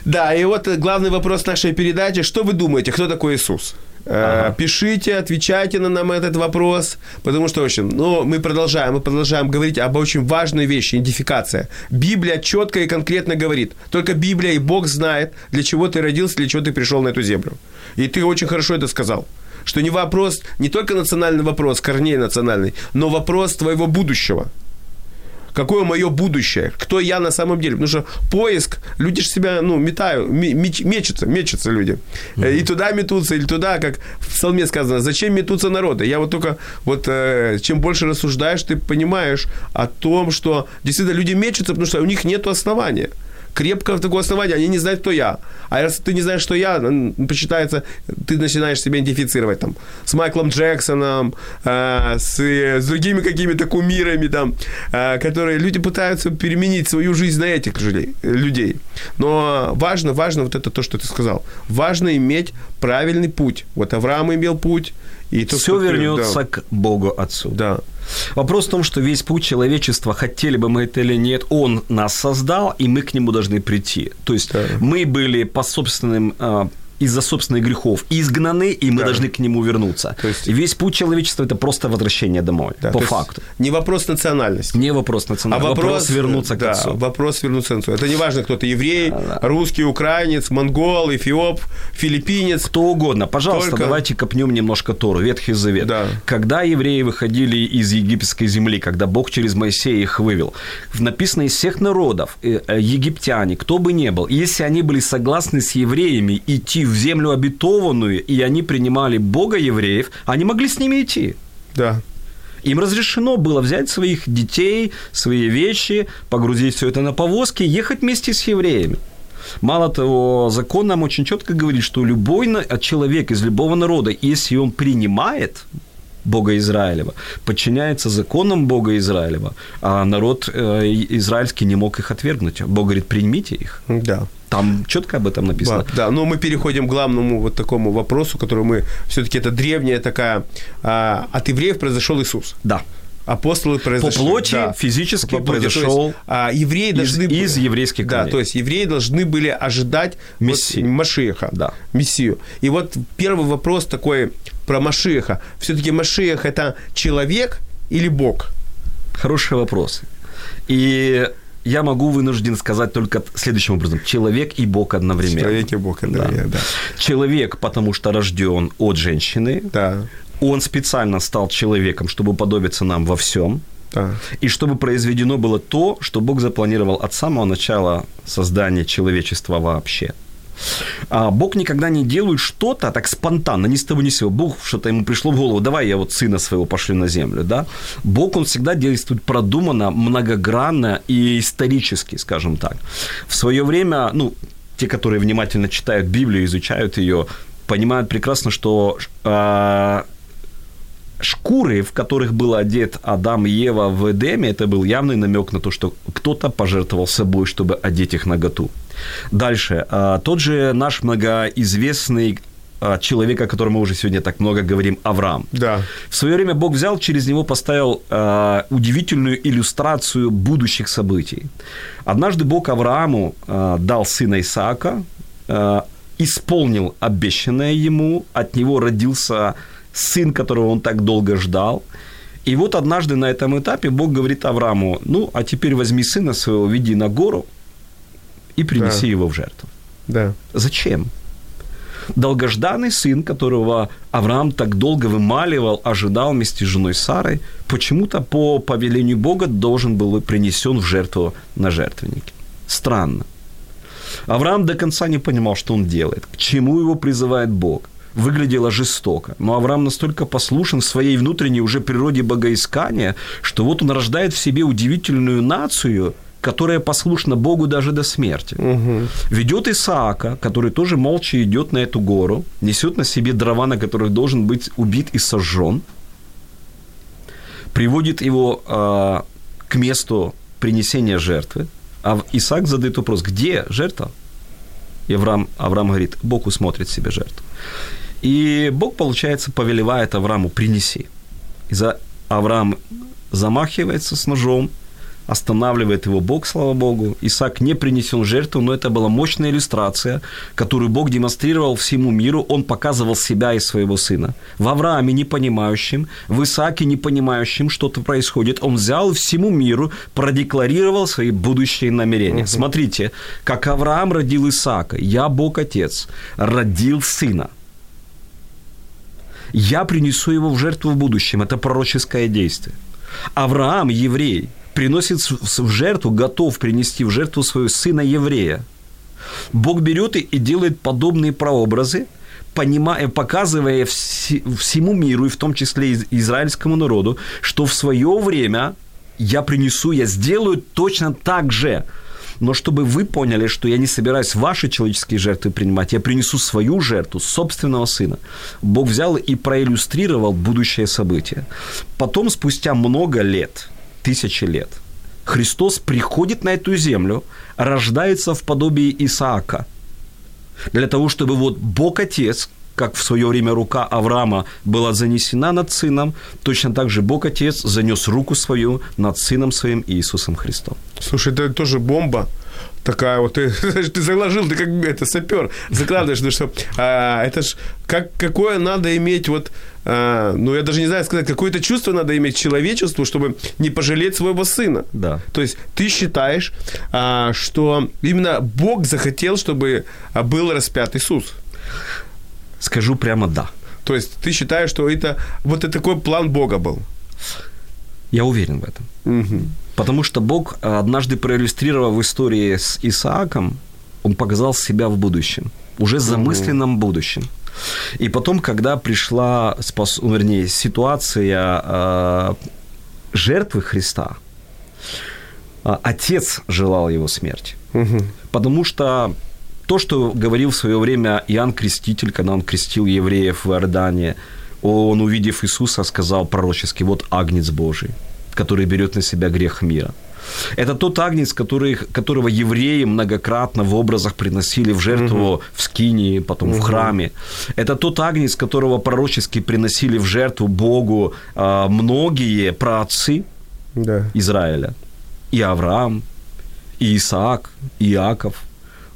B: Да, и вот главный вопрос нашей передачи. Что вы думаете, кто такой Иисус? Э, Пишите, отвечайте на нам этот вопрос, потому что, в общем, ну, мы продолжаем, мы продолжаем говорить об очень важной вещи, идентификация. Библия четко и конкретно говорит, только Библия и Бог знает, для чего ты родился, для чего ты пришел на эту землю. И ты очень хорошо это сказал, что не вопрос, не только национальный вопрос, корней национальный, но вопрос твоего будущего какое мое будущее, кто я на самом деле. Потому что поиск, люди же себя, ну, метают, ме- меч- мечутся, мечутся люди. Э, И туда метутся, или туда, как в псалме сказано, зачем метутся народы? Я вот только, вот, э, чем больше рассуждаешь, ты понимаешь о том, что действительно люди мечутся, потому что у них нет основания крепкого такого основания, они не знают, кто я. А раз ты не знаешь, что я, почитается, ты начинаешь себя идентифицировать там с Майклом Джексоном, э, с, с другими какими-то кумирами там, э, которые люди пытаются переменить свою жизнь на этих же людей. Но важно, важно вот это то, что ты сказал. Важно иметь правильный путь. Вот Авраам имел путь. И то,
C: Все вернется
B: да.
C: к Богу Отцу.
B: Да.
C: Вопрос в том, что весь путь человечества, хотели бы мы это или нет, он нас создал, и мы к нему должны прийти. То есть
B: Да.
C: мы были по собственным а, из-за собственных грехов изгнаны, и мы
B: Да.
C: должны к нему вернуться.
B: То есть-
C: весь путь человечества – это просто возвращение домой,
B: Да,
C: по факту.
B: Не вопрос национальности.
C: Не вопрос
B: А
C: национальный,
B: вопрос,
C: вопрос вернуться
B: да,
C: к Отцу.
B: вопрос вернуться к Отцу. Это не важно, кто ты еврей, русский, украинец, монгол, эфиоп, филиппинец.
C: Кто угодно. Пожалуйста,
B: Только-
C: давайте копнем немножко Тору, Ветхий Завет.
B: Да.
C: Когда евреи выходили из египетской земли, когда Бог через Моисея их вывел, написано из всех народов, э, э, египтяне, кто бы ни был, если они были согласны с евреями идти в землю обетованную, и они принимали Бога евреев, они могли с ними идти.
B: Да.
C: Им разрешено было взять своих детей, свои вещи, погрузить все это на повозки, ехать вместе с евреями. Мало того, закон нам очень четко говорит, что любой человек из любого народа, если он принимает Бога Израилева, подчиняется законам Бога Израилева, а народ э, израильский не мог их отвергнуть. Бог говорит, примите их.
B: Да.
C: Там четко об этом написано.
B: Да, да, но мы переходим к главному вот такому вопросу, который мы... Все-таки это древняя такая... А, от евреев произошел Иисус.
C: Да.
B: Апостолы произошли.
C: По плоти да, физически по плоти, произошел
B: есть, а, евреи
C: из,
B: должны,
C: из еврейских
B: Да, то есть евреи должны были ожидать
C: Мессию.
B: Вот, Машиха,
C: да.
B: Мессию. И вот первый вопрос такой про Машиха. Все-таки Машиах – это человек или Бог?
C: Хороший вопрос. И я могу вынужден сказать только следующим образом. Человек и Бог одновременно.
B: Человек и Бог одновременно, да. да.
C: Человек, потому что рожден от женщины.
B: Да.
C: Он специально стал человеком, чтобы подобиться нам во всем.
B: Да.
C: И чтобы произведено было то, что Бог запланировал от самого начала создания человечества вообще. А Бог никогда не делает что-то так спонтанно, ни с того ни с сего. Бог что-то ему пришло в голову, давай я вот сына своего пошлю на землю, да. Бог, он всегда действует продуманно, многогранно и исторически, скажем так. В свое время, ну, те, которые внимательно читают Библию, изучают ее, понимают прекрасно, что э, шкуры, в которых был одет Адам и Ева в Эдеме, это был явный намек на то, что кто-то пожертвовал собой, чтобы одеть их наготу. Дальше. А, тот же наш многоизвестный а, человек, о котором мы уже сегодня так много говорим, Авраам.
B: Да.
C: В свое время Бог взял, через него поставил э, удивительную иллюстрацию будущих событий. Однажды Бог Аврааму э, дал сына Исаака, э, исполнил обещанное ему, от него родился сын, которого он так долго ждал. И вот однажды на этом этапе Бог говорит Аврааму, ну, а теперь возьми сына своего, веди на гору и принеси да. его в жертву.
B: Да.
C: Зачем? Долгожданный сын, которого Авраам так долго вымаливал, ожидал вместе с женой Сарой, почему-то по повелению Бога должен был принесен в жертву на жертвеннике. Странно. Авраам до конца не понимал, что он делает, к чему его призывает Бог выглядело жестоко. Но Авраам настолько послушен в своей внутренней уже природе богоискания, что вот он рождает в себе удивительную нацию, которая послушна Богу даже до смерти.
B: Угу.
C: Ведет Исаака, который тоже молча идет на эту гору, несет на себе дрова, на которых должен быть убит и сожжен, приводит его э, к месту принесения жертвы, а Исаак задает вопрос, где жертва? И Авраам, Авраам говорит, Бог усмотрит себе жертву. И Бог, получается, повелевает Аврааму «принеси». И за Авраам замахивается с ножом, останавливает его Бог, слава Богу. Исаак не принесен жертву, но это была мощная иллюстрация, которую Бог демонстрировал всему миру. Он показывал себя и своего сына. В Аврааме не понимающим, в Исааке не понимающим, что-то происходит. Он взял всему миру, продекларировал свои будущие намерения. Угу. Смотрите, как Авраам родил Исаака, я Бог Отец, родил сына – я принесу его в жертву в будущем. Это пророческое действие. Авраам, еврей, приносит в жертву, готов принести в жертву своего сына еврея. Бог берет и делает подобные прообразы, понимая, показывая всему миру, и в том числе израильскому народу, что в свое время я принесу, я сделаю точно так же – но чтобы вы поняли, что я не собираюсь ваши человеческие жертвы принимать, я принесу свою жертву, собственного сына. Бог взял и проиллюстрировал будущее событие. Потом, спустя много лет, тысячи лет, Христос приходит на эту землю, рождается в подобии Исаака, для того, чтобы вот Бог Отец, как в свое время рука Авраама была занесена над сыном, точно так же Бог Отец занес руку свою над сыном своим Иисусом Христом.
B: Слушай, это тоже бомба такая вот, [LAUGHS] ты, ты заложил, ты как это сапер, закладываешь, ну что, а, это ж как, какое надо иметь вот, а, ну я даже не знаю сказать, какое-то чувство надо иметь человечеству, чтобы не пожалеть своего сына.
C: Да.
B: То есть ты считаешь, а, что именно Бог захотел, чтобы был распят Иисус?
C: Скажу прямо да.
B: То есть ты считаешь, что это вот это такой план Бога был?
C: Я уверен в этом.
B: Угу.
C: Потому что Бог, э, однажды проиллюстрировав истории с Исааком, он показал себя в будущем, уже замысленном будущем. И потом, когда пришла, спас, ну, вернее, ситуация э, жертвы Христа, э, отец желал его смерти.
B: Угу.
C: Потому что то, что говорил в свое время Иоанн Креститель, когда он крестил евреев в Иордане, он, увидев Иисуса, сказал пророчески, вот Агнец Божий, который берет на себя грех мира. Это тот агнец, который, которого евреи многократно в образах приносили в жертву угу. в Скинии, потом угу. в храме. Это тот агнец, которого пророчески приносили в жертву Богу э, многие праотцы да. Израиля. И Авраам, и Исаак, и Иаков.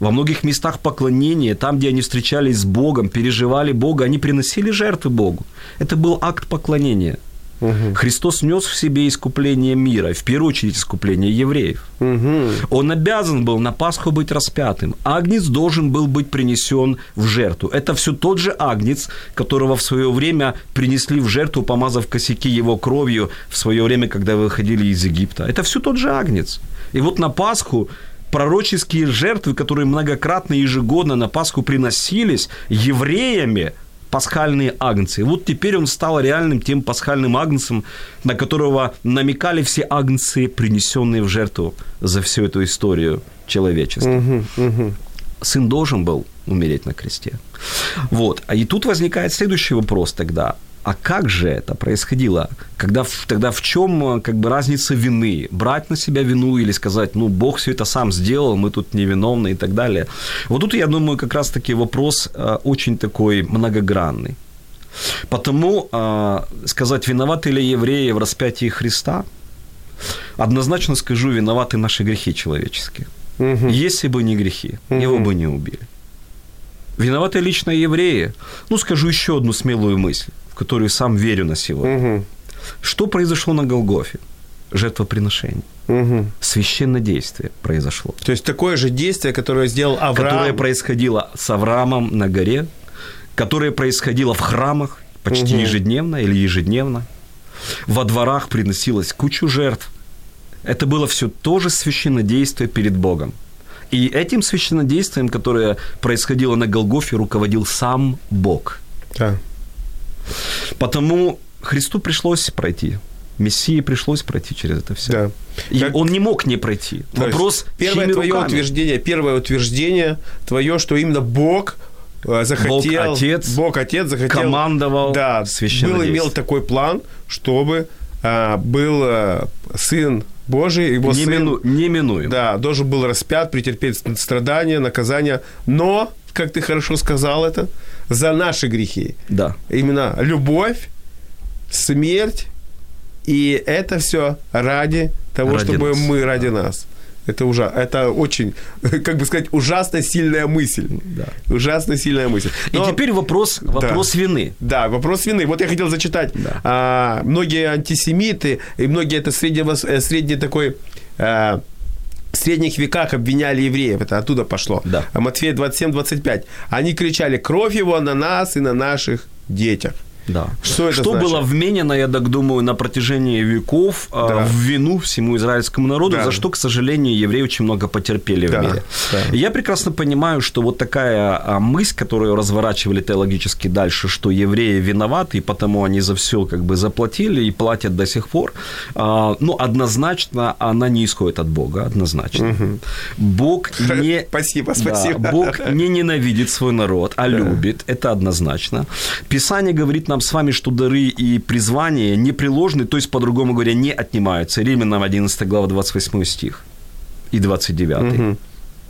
C: Во многих местах поклонения, там, где они встречались с Богом, переживали Бога, они приносили жертвы Богу. Это был акт поклонения. Угу. Христос нес в себе искупление мира, в первую очередь искупление евреев. Угу. Он обязан был на Пасху быть распятым. Агнец должен был быть принесен в жертву. Это все тот же агнец, которого в свое время принесли в жертву, помазав косяки его кровью в свое время, когда выходили из Египта. Это все тот же агнец. И вот на Пасху пророческие жертвы, которые многократно ежегодно на Пасху приносились евреями – пасхальные агнцы. И вот теперь он стал реальным тем пасхальным агнцем, на которого намекали все агнцы, принесенные в жертву за всю эту историю человечества. Угу, угу. Сын должен был умереть на кресте. Вот. А и тут возникает следующий вопрос тогда а как же это происходило? Когда, тогда в чем как бы разница вины? Брать на себя вину или сказать, ну, Бог все это сам сделал, мы тут невиновны и так далее. Вот тут, я думаю, как раз-таки вопрос э, очень такой многогранный. Потому э, сказать, виноваты ли евреи в распятии Христа, однозначно скажу, виноваты наши грехи человеческие. Угу. Если бы не грехи, угу. его бы не убили. Виноваты лично евреи. Ну, скажу еще одну смелую мысль которую сам верю на сегодня. Угу. Что произошло на Голгофе? Жертвоприношение. Угу. Священное действие произошло.
B: То есть такое же действие, которое сделал Авраам.
C: Которое происходило с Авраамом на горе, которое происходило в храмах почти угу. ежедневно или ежедневно. Во дворах приносилось кучу жертв. Это было все тоже священнодействие перед Богом. И этим священнодействием, которое происходило на Голгофе, руководил сам Бог. Да. Потому Христу пришлось пройти. Мессии пришлось пройти через это все. Да. И как... он не мог не пройти. То Вопрос
B: первое твое руками? утверждение, первое утверждение твое, что именно Бог э, захотел,
C: Бог Отец,
B: Бог Отец захотел,
C: командовал,
B: да, был имел такой план, чтобы а, был а, сын Божий, его
C: не
B: сын,
C: мину, неминуем.
B: Да, должен был распят, претерпеть страдания, наказания, но, как ты хорошо сказал это, за наши грехи.
C: Да.
B: Именно любовь, смерть, и это все ради того, ради чтобы нас. мы ради нас. Это уже, это очень, [LAUGHS] как бы сказать, ужасно сильная мысль. Да. Ужасно сильная мысль.
C: Но, и теперь вопрос, вопрос
B: да,
C: вины.
B: Да, вопрос вины. Вот я хотел зачитать. Да. А, многие антисемиты и многие это среднего, э, средний такой а, в средних веках обвиняли евреев, это оттуда пошло.
C: Да.
B: Матфея 27-25. Они кричали, кровь его на нас и на наших детях.
C: Да. Что, это что значит? было вменено, я так думаю, на протяжении веков а, да. в вину всему израильскому народу, да. за что, к сожалению, евреи очень много потерпели да. в мире. Да. Я прекрасно понимаю, что вот такая а, мысль, которую разворачивали теологически дальше, что евреи виноваты, и потому они за все как бы заплатили и платят до сих пор, а, ну, однозначно она не исходит от Бога, однозначно. Угу. Бог [LAUGHS] не...
B: Спасибо, спасибо.
C: Да, Бог не ненавидит свой народ, а любит, это однозначно. Писание говорит нам нам с вами, что дары и призвания непреложны, то есть, по-другому говоря, не отнимаются. Римлянам 11 глава 28 стих и 29. Угу.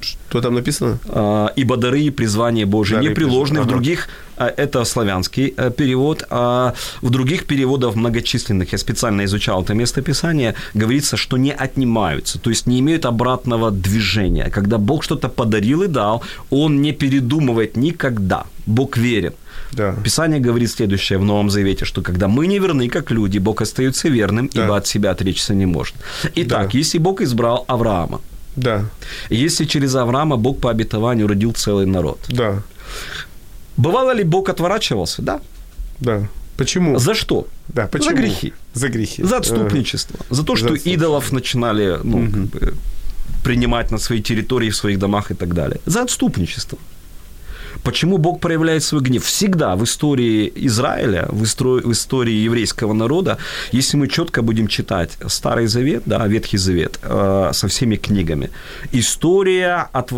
B: Что там написано?
C: А, «Ибо дары и призвания Божии дары непреложны». Ага. В других, а, это славянский э, перевод, а в других переводах многочисленных, я специально изучал это местописание, говорится, что не отнимаются, то есть не имеют обратного движения. Когда Бог что-то подарил и дал, Он не передумывает никогда. Бог верен. Да. Писание говорит следующее в Новом Завете, что когда мы не верны, как люди, Бог остается верным, да. ибо от себя отречься не может. Итак, да. если Бог избрал Авраама,
B: да.
C: если через Авраама Бог по обетованию родил целый народ,
B: да.
C: бывало ли Бог отворачивался? Да.
B: Да. Почему?
C: За что?
B: Да, почему?
C: За грехи.
B: За грехи.
C: За отступничество. За то, что За идолов начинали ну, угу. как бы, принимать на своей территории, в своих домах и так далее. За отступничество. Почему Бог проявляет свой гнев? Всегда в истории Израиля, в истории, в истории еврейского народа, если мы четко будем читать Старый Завет, да, Ветхий Завет, э, со всеми книгами, история от,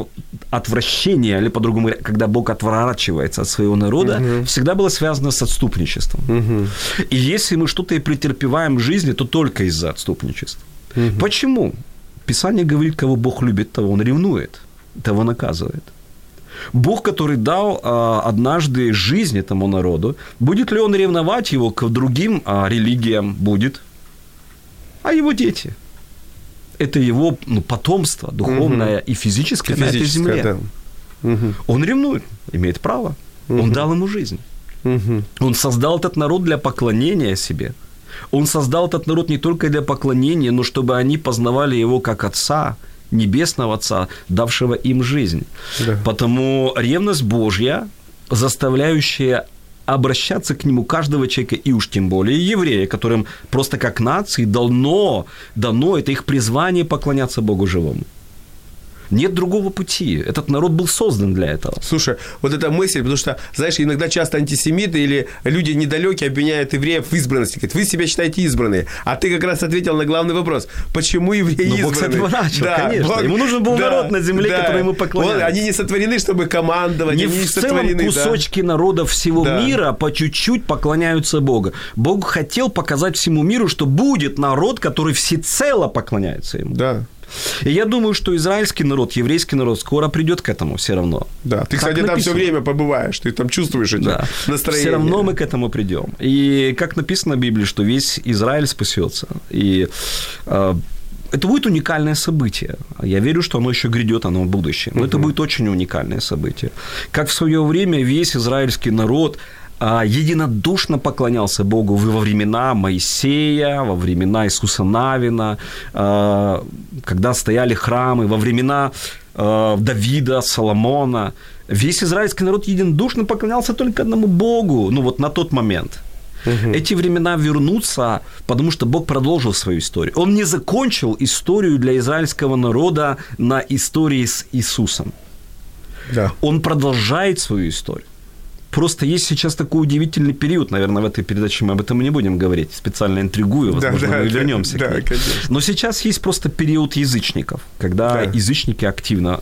C: отвращения, или по-другому говоря, когда Бог отворачивается от своего народа, угу. всегда была связана с отступничеством. Угу. И если мы что-то и претерпеваем в жизни, то только из-за отступничества. Угу. Почему? Писание говорит, кого Бог любит, того Он ревнует, того наказывает. Бог, который дал а, однажды жизнь этому народу, будет ли он ревновать его к другим а, религиям? Будет. А его дети? Это его ну, потомство духовное угу. и физическое, и физическое на этой земле. Да. Угу. Он ревнует, имеет право. Угу. Он дал ему жизнь. Угу. Он создал этот народ для поклонения себе. Он создал этот народ не только для поклонения, но чтобы они познавали его как отца, небесного Отца, давшего им жизнь. Да. Потому ревность Божья, заставляющая обращаться к нему каждого человека, и уж тем более еврея, которым просто как нации дано, дано это их призвание поклоняться Богу живому. Нет другого пути. Этот народ был создан для этого.
B: Слушай, вот эта мысль, потому что, знаешь, иногда часто антисемиты или люди недалекие обвиняют евреев в избранности. Говорят, вы себя считаете избранные. А ты как раз ответил на главный вопрос. Почему евреи ну, избранные?
C: Бог с этого начал, да, конечно. Бог... Ему нужен был да, народ на земле, да. который ему поклонялся.
B: они не сотворены, чтобы командовать.
C: Не они в целом кусочки да. народа всего да. мира по чуть-чуть поклоняются Богу. Бог хотел показать всему миру, что будет народ, который всецело поклоняется ему.
B: Да.
C: И я думаю, что израильский народ, еврейский народ скоро придет к этому все равно.
B: Да, ты, как кстати, написано. там все время побываешь, ты там чувствуешь эти да. настроения.
C: Все равно мы к этому придем. И как написано в Библии, что весь Израиль спасется. И э, это будет уникальное событие. Я верю, что оно еще грядет, оно в будущем. Но uh это будет очень уникальное событие. Как в свое время весь израильский народ единодушно поклонялся Богу во времена Моисея, во времена Иисуса Навина, а, когда стояли храмы, во времена а, Давида, Соломона. Весь израильский народ единодушно поклонялся только одному Богу, ну вот на тот момент. Угу. Эти времена вернутся, потому что Бог продолжил свою историю. Он не закончил историю для израильского народа на истории с Иисусом. Да. Он продолжает свою историю. Просто есть сейчас такой удивительный период, наверное, в этой передаче мы об этом не будем говорить, специально интригую, возможно, да, мы да, вернемся да, к ней. Конечно. Но сейчас есть просто период язычников, когда да. язычники активно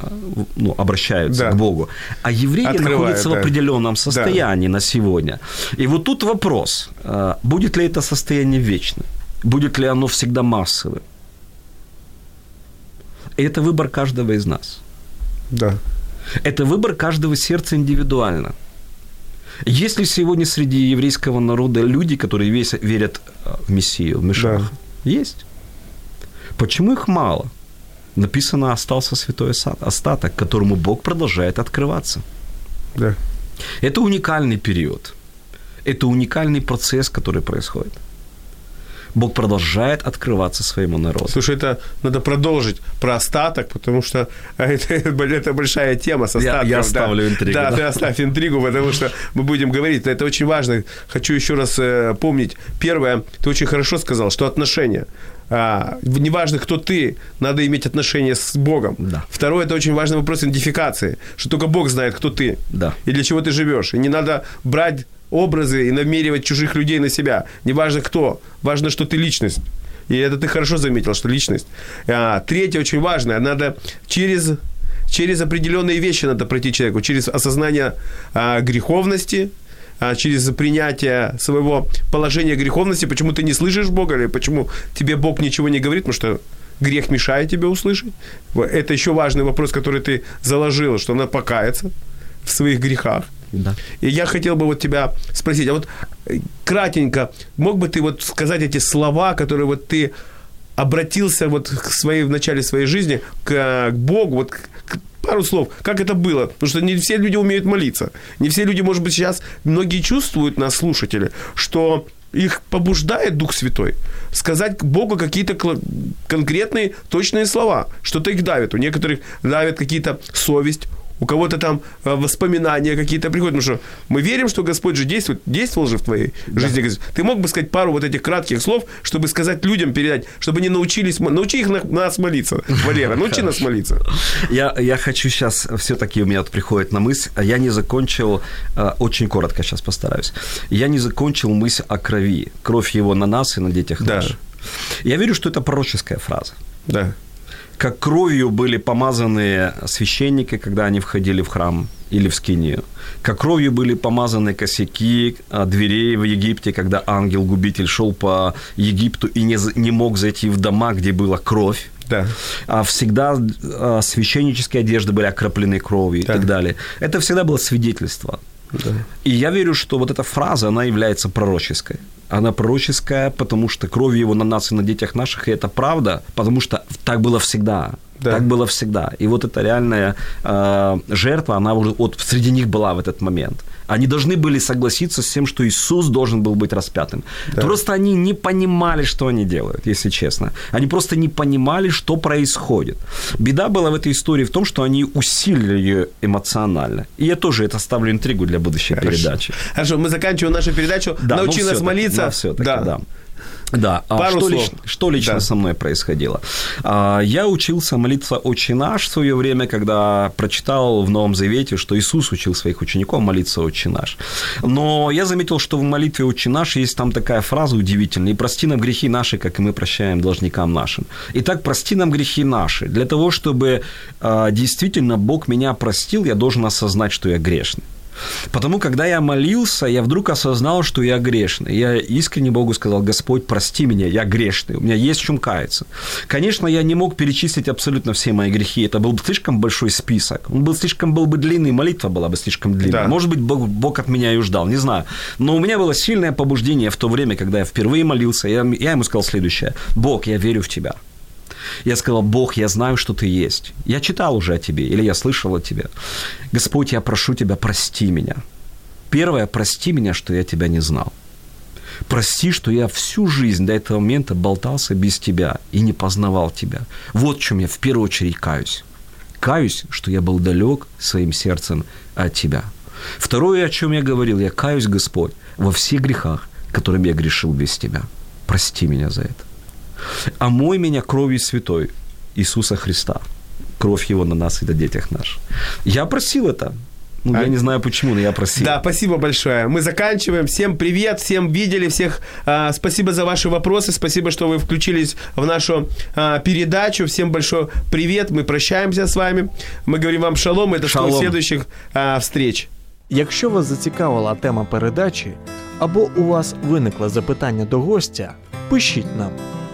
C: ну, обращаются да. к Богу, а евреи Открывают, находятся да. в определенном состоянии да. на сегодня. И вот тут вопрос, а, будет ли это состояние вечно, будет ли оно всегда массовым? И это выбор каждого из нас.
B: Да.
C: Это выбор каждого сердца индивидуально – есть ли сегодня среди еврейского народа люди, которые весь верят э, в Мессию, в Мишах? Да. Есть. Почему их мало? Написано, остался святой остаток, которому Бог продолжает открываться.
B: Да.
C: Это уникальный период. Это уникальный процесс, который происходит. Бог продолжает открываться своему народу.
B: Слушай, это надо продолжить про остаток, потому что [LAUGHS] это, это большая тема с остатком.
C: Я, я оставлю
B: да.
C: интригу.
B: Да, да, ты оставь интригу, потому что мы будем говорить. Это очень важно. Хочу еще раз э, помнить. Первое, ты очень хорошо сказал, что отношения. А, неважно, кто ты, надо иметь отношения с Богом.
C: Да.
B: Второе, это очень важный вопрос идентификации, что только Бог знает, кто ты
C: да.
B: и для чего ты живешь. И не надо брать образы и намеривать чужих людей на себя. Неважно кто, важно, что ты личность. И это ты хорошо заметил, что личность. А, третье очень важное, надо через, через определенные вещи надо пройти человеку, через осознание а, греховности, а, через принятие своего положения греховности, почему ты не слышишь Бога, или почему тебе Бог ничего не говорит, потому что грех мешает тебе услышать. Это еще важный вопрос, который ты заложил, что надо покаяться в своих грехах.
C: Да.
B: И я хотел бы вот тебя спросить, а вот э, кратенько, мог бы ты вот сказать эти слова, которые вот ты обратился вот к своей, в начале своей жизни к, к Богу, вот к, пару слов, как это было, потому что не все люди умеют молиться, не все люди, может быть, сейчас, многие чувствуют нас, слушатели, что их побуждает Дух Святой сказать Богу какие-то конкретные, точные слова. Что-то их давит. У некоторых давит какие-то совесть, у кого-то там э, воспоминания какие-то приходят, потому что мы верим, что Господь же действует, действовал же в твоей да. жизни. Ты мог бы сказать пару вот этих кратких слов, чтобы сказать людям, передать, чтобы они научились, научи их на, нас молиться, Валера, [LAUGHS] научи нас молиться.
C: Я, я хочу сейчас, все-таки у меня вот приходит на мысль, а я не закончил, э, очень коротко сейчас постараюсь, я не закончил мысль о крови, кровь его на нас и на детях да. наших. Я верю, что это пророческая фраза.
B: Да
C: как кровью были помазаны священники, когда они входили в храм или в скинию, как кровью были помазаны косяки а, дверей в Египте, когда ангел-губитель шел по Египту и не, не мог зайти в дома, где была кровь.
B: Да.
C: А всегда а, священнические одежды были окроплены кровью
B: Да.
C: и так далее. Это всегда было свидетельство.
B: Да.
C: И я верю, что вот эта фраза, она является пророческой. Она пророческая, потому что кровью его на нас и на детях наших, и это правда, потому что так было всегда.
B: Да.
C: Так было всегда. И вот эта реальная э, жертва, она уже вот среди них была в этот момент. Они должны были согласиться с тем, что Иисус должен был быть распятым.
B: Да.
C: Просто они не понимали, что они делают, если честно. Они просто не понимали, что происходит. Беда была в этой истории в том, что они усилили ее эмоционально. И я тоже это ставлю интригу для будущей
B: Хорошо.
C: передачи.
B: Хорошо, мы заканчиваем нашу передачу.
C: Да,
B: Научи
C: ну,
B: нас молиться.
C: Да, все-таки, да. Да, а
B: Пару
C: что,
B: слов.
C: лично, что лично
B: Да.
C: со мной происходило? А, Я учился молиться «Отче наш» в свое время, когда прочитал в Новом Завете, что Иисус учил своих учеников молиться «Отче наш». Но я заметил, что в молитве «Отче наш» есть там такая фраза удивительная «И прости нам грехи наши, как и мы прощаем должникам нашим». Итак, прости нам грехи наши. Для того, чтобы а, действительно Бог меня простил, я должен осознать, что я грешный. Потому, когда я молился, я вдруг осознал, что я грешный. Я искренне Богу сказал, Господь, прости меня, я грешный, у меня есть в чем каяться. Конечно, я не мог перечислить абсолютно все мои грехи, это был бы слишком большой список, он был слишком был бы длинный, молитва была бы слишком длинная.
B: Да.
C: Может быть, Бог, Бог от меня и ждал, не знаю. Но у меня было сильное побуждение в то время, когда я впервые молился, я, я ему сказал следующее, Бог, я верю в Тебя. Я сказал, Бог, я знаю, что ты есть. Я читал уже о тебе, или я слышал о тебе. Господь, я прошу тебя, прости меня. Первое, прости меня, что я тебя не знал. Прости, что я всю жизнь до этого момента болтался без тебя и не познавал тебя. Вот в чем я в первую очередь каюсь. Каюсь, что я был далек своим сердцем от тебя. Второе, о чем я говорил, я каюсь, Господь, во всех грехах, которыми я грешил без тебя. Прости меня за это. Омой меня кровью святой Иисуса Христа. Кровь Его на нас и на детях наших. Я просил это. Ну,
B: А-
C: я не знаю почему, но я просил.
B: Да, спасибо большое. Мы заканчиваем. Всем привет, всем видели, всех а, спасибо за ваши вопросы, спасибо, что вы включились в нашу а, передачу. Всем большой привет, мы прощаемся с вами. Мы говорим вам шалом, и до
C: Шалом.
B: следующих а, встреч.
A: Якщо вас зацікавила тема передачі або у вас виникло запитання до гостя, пишіть нам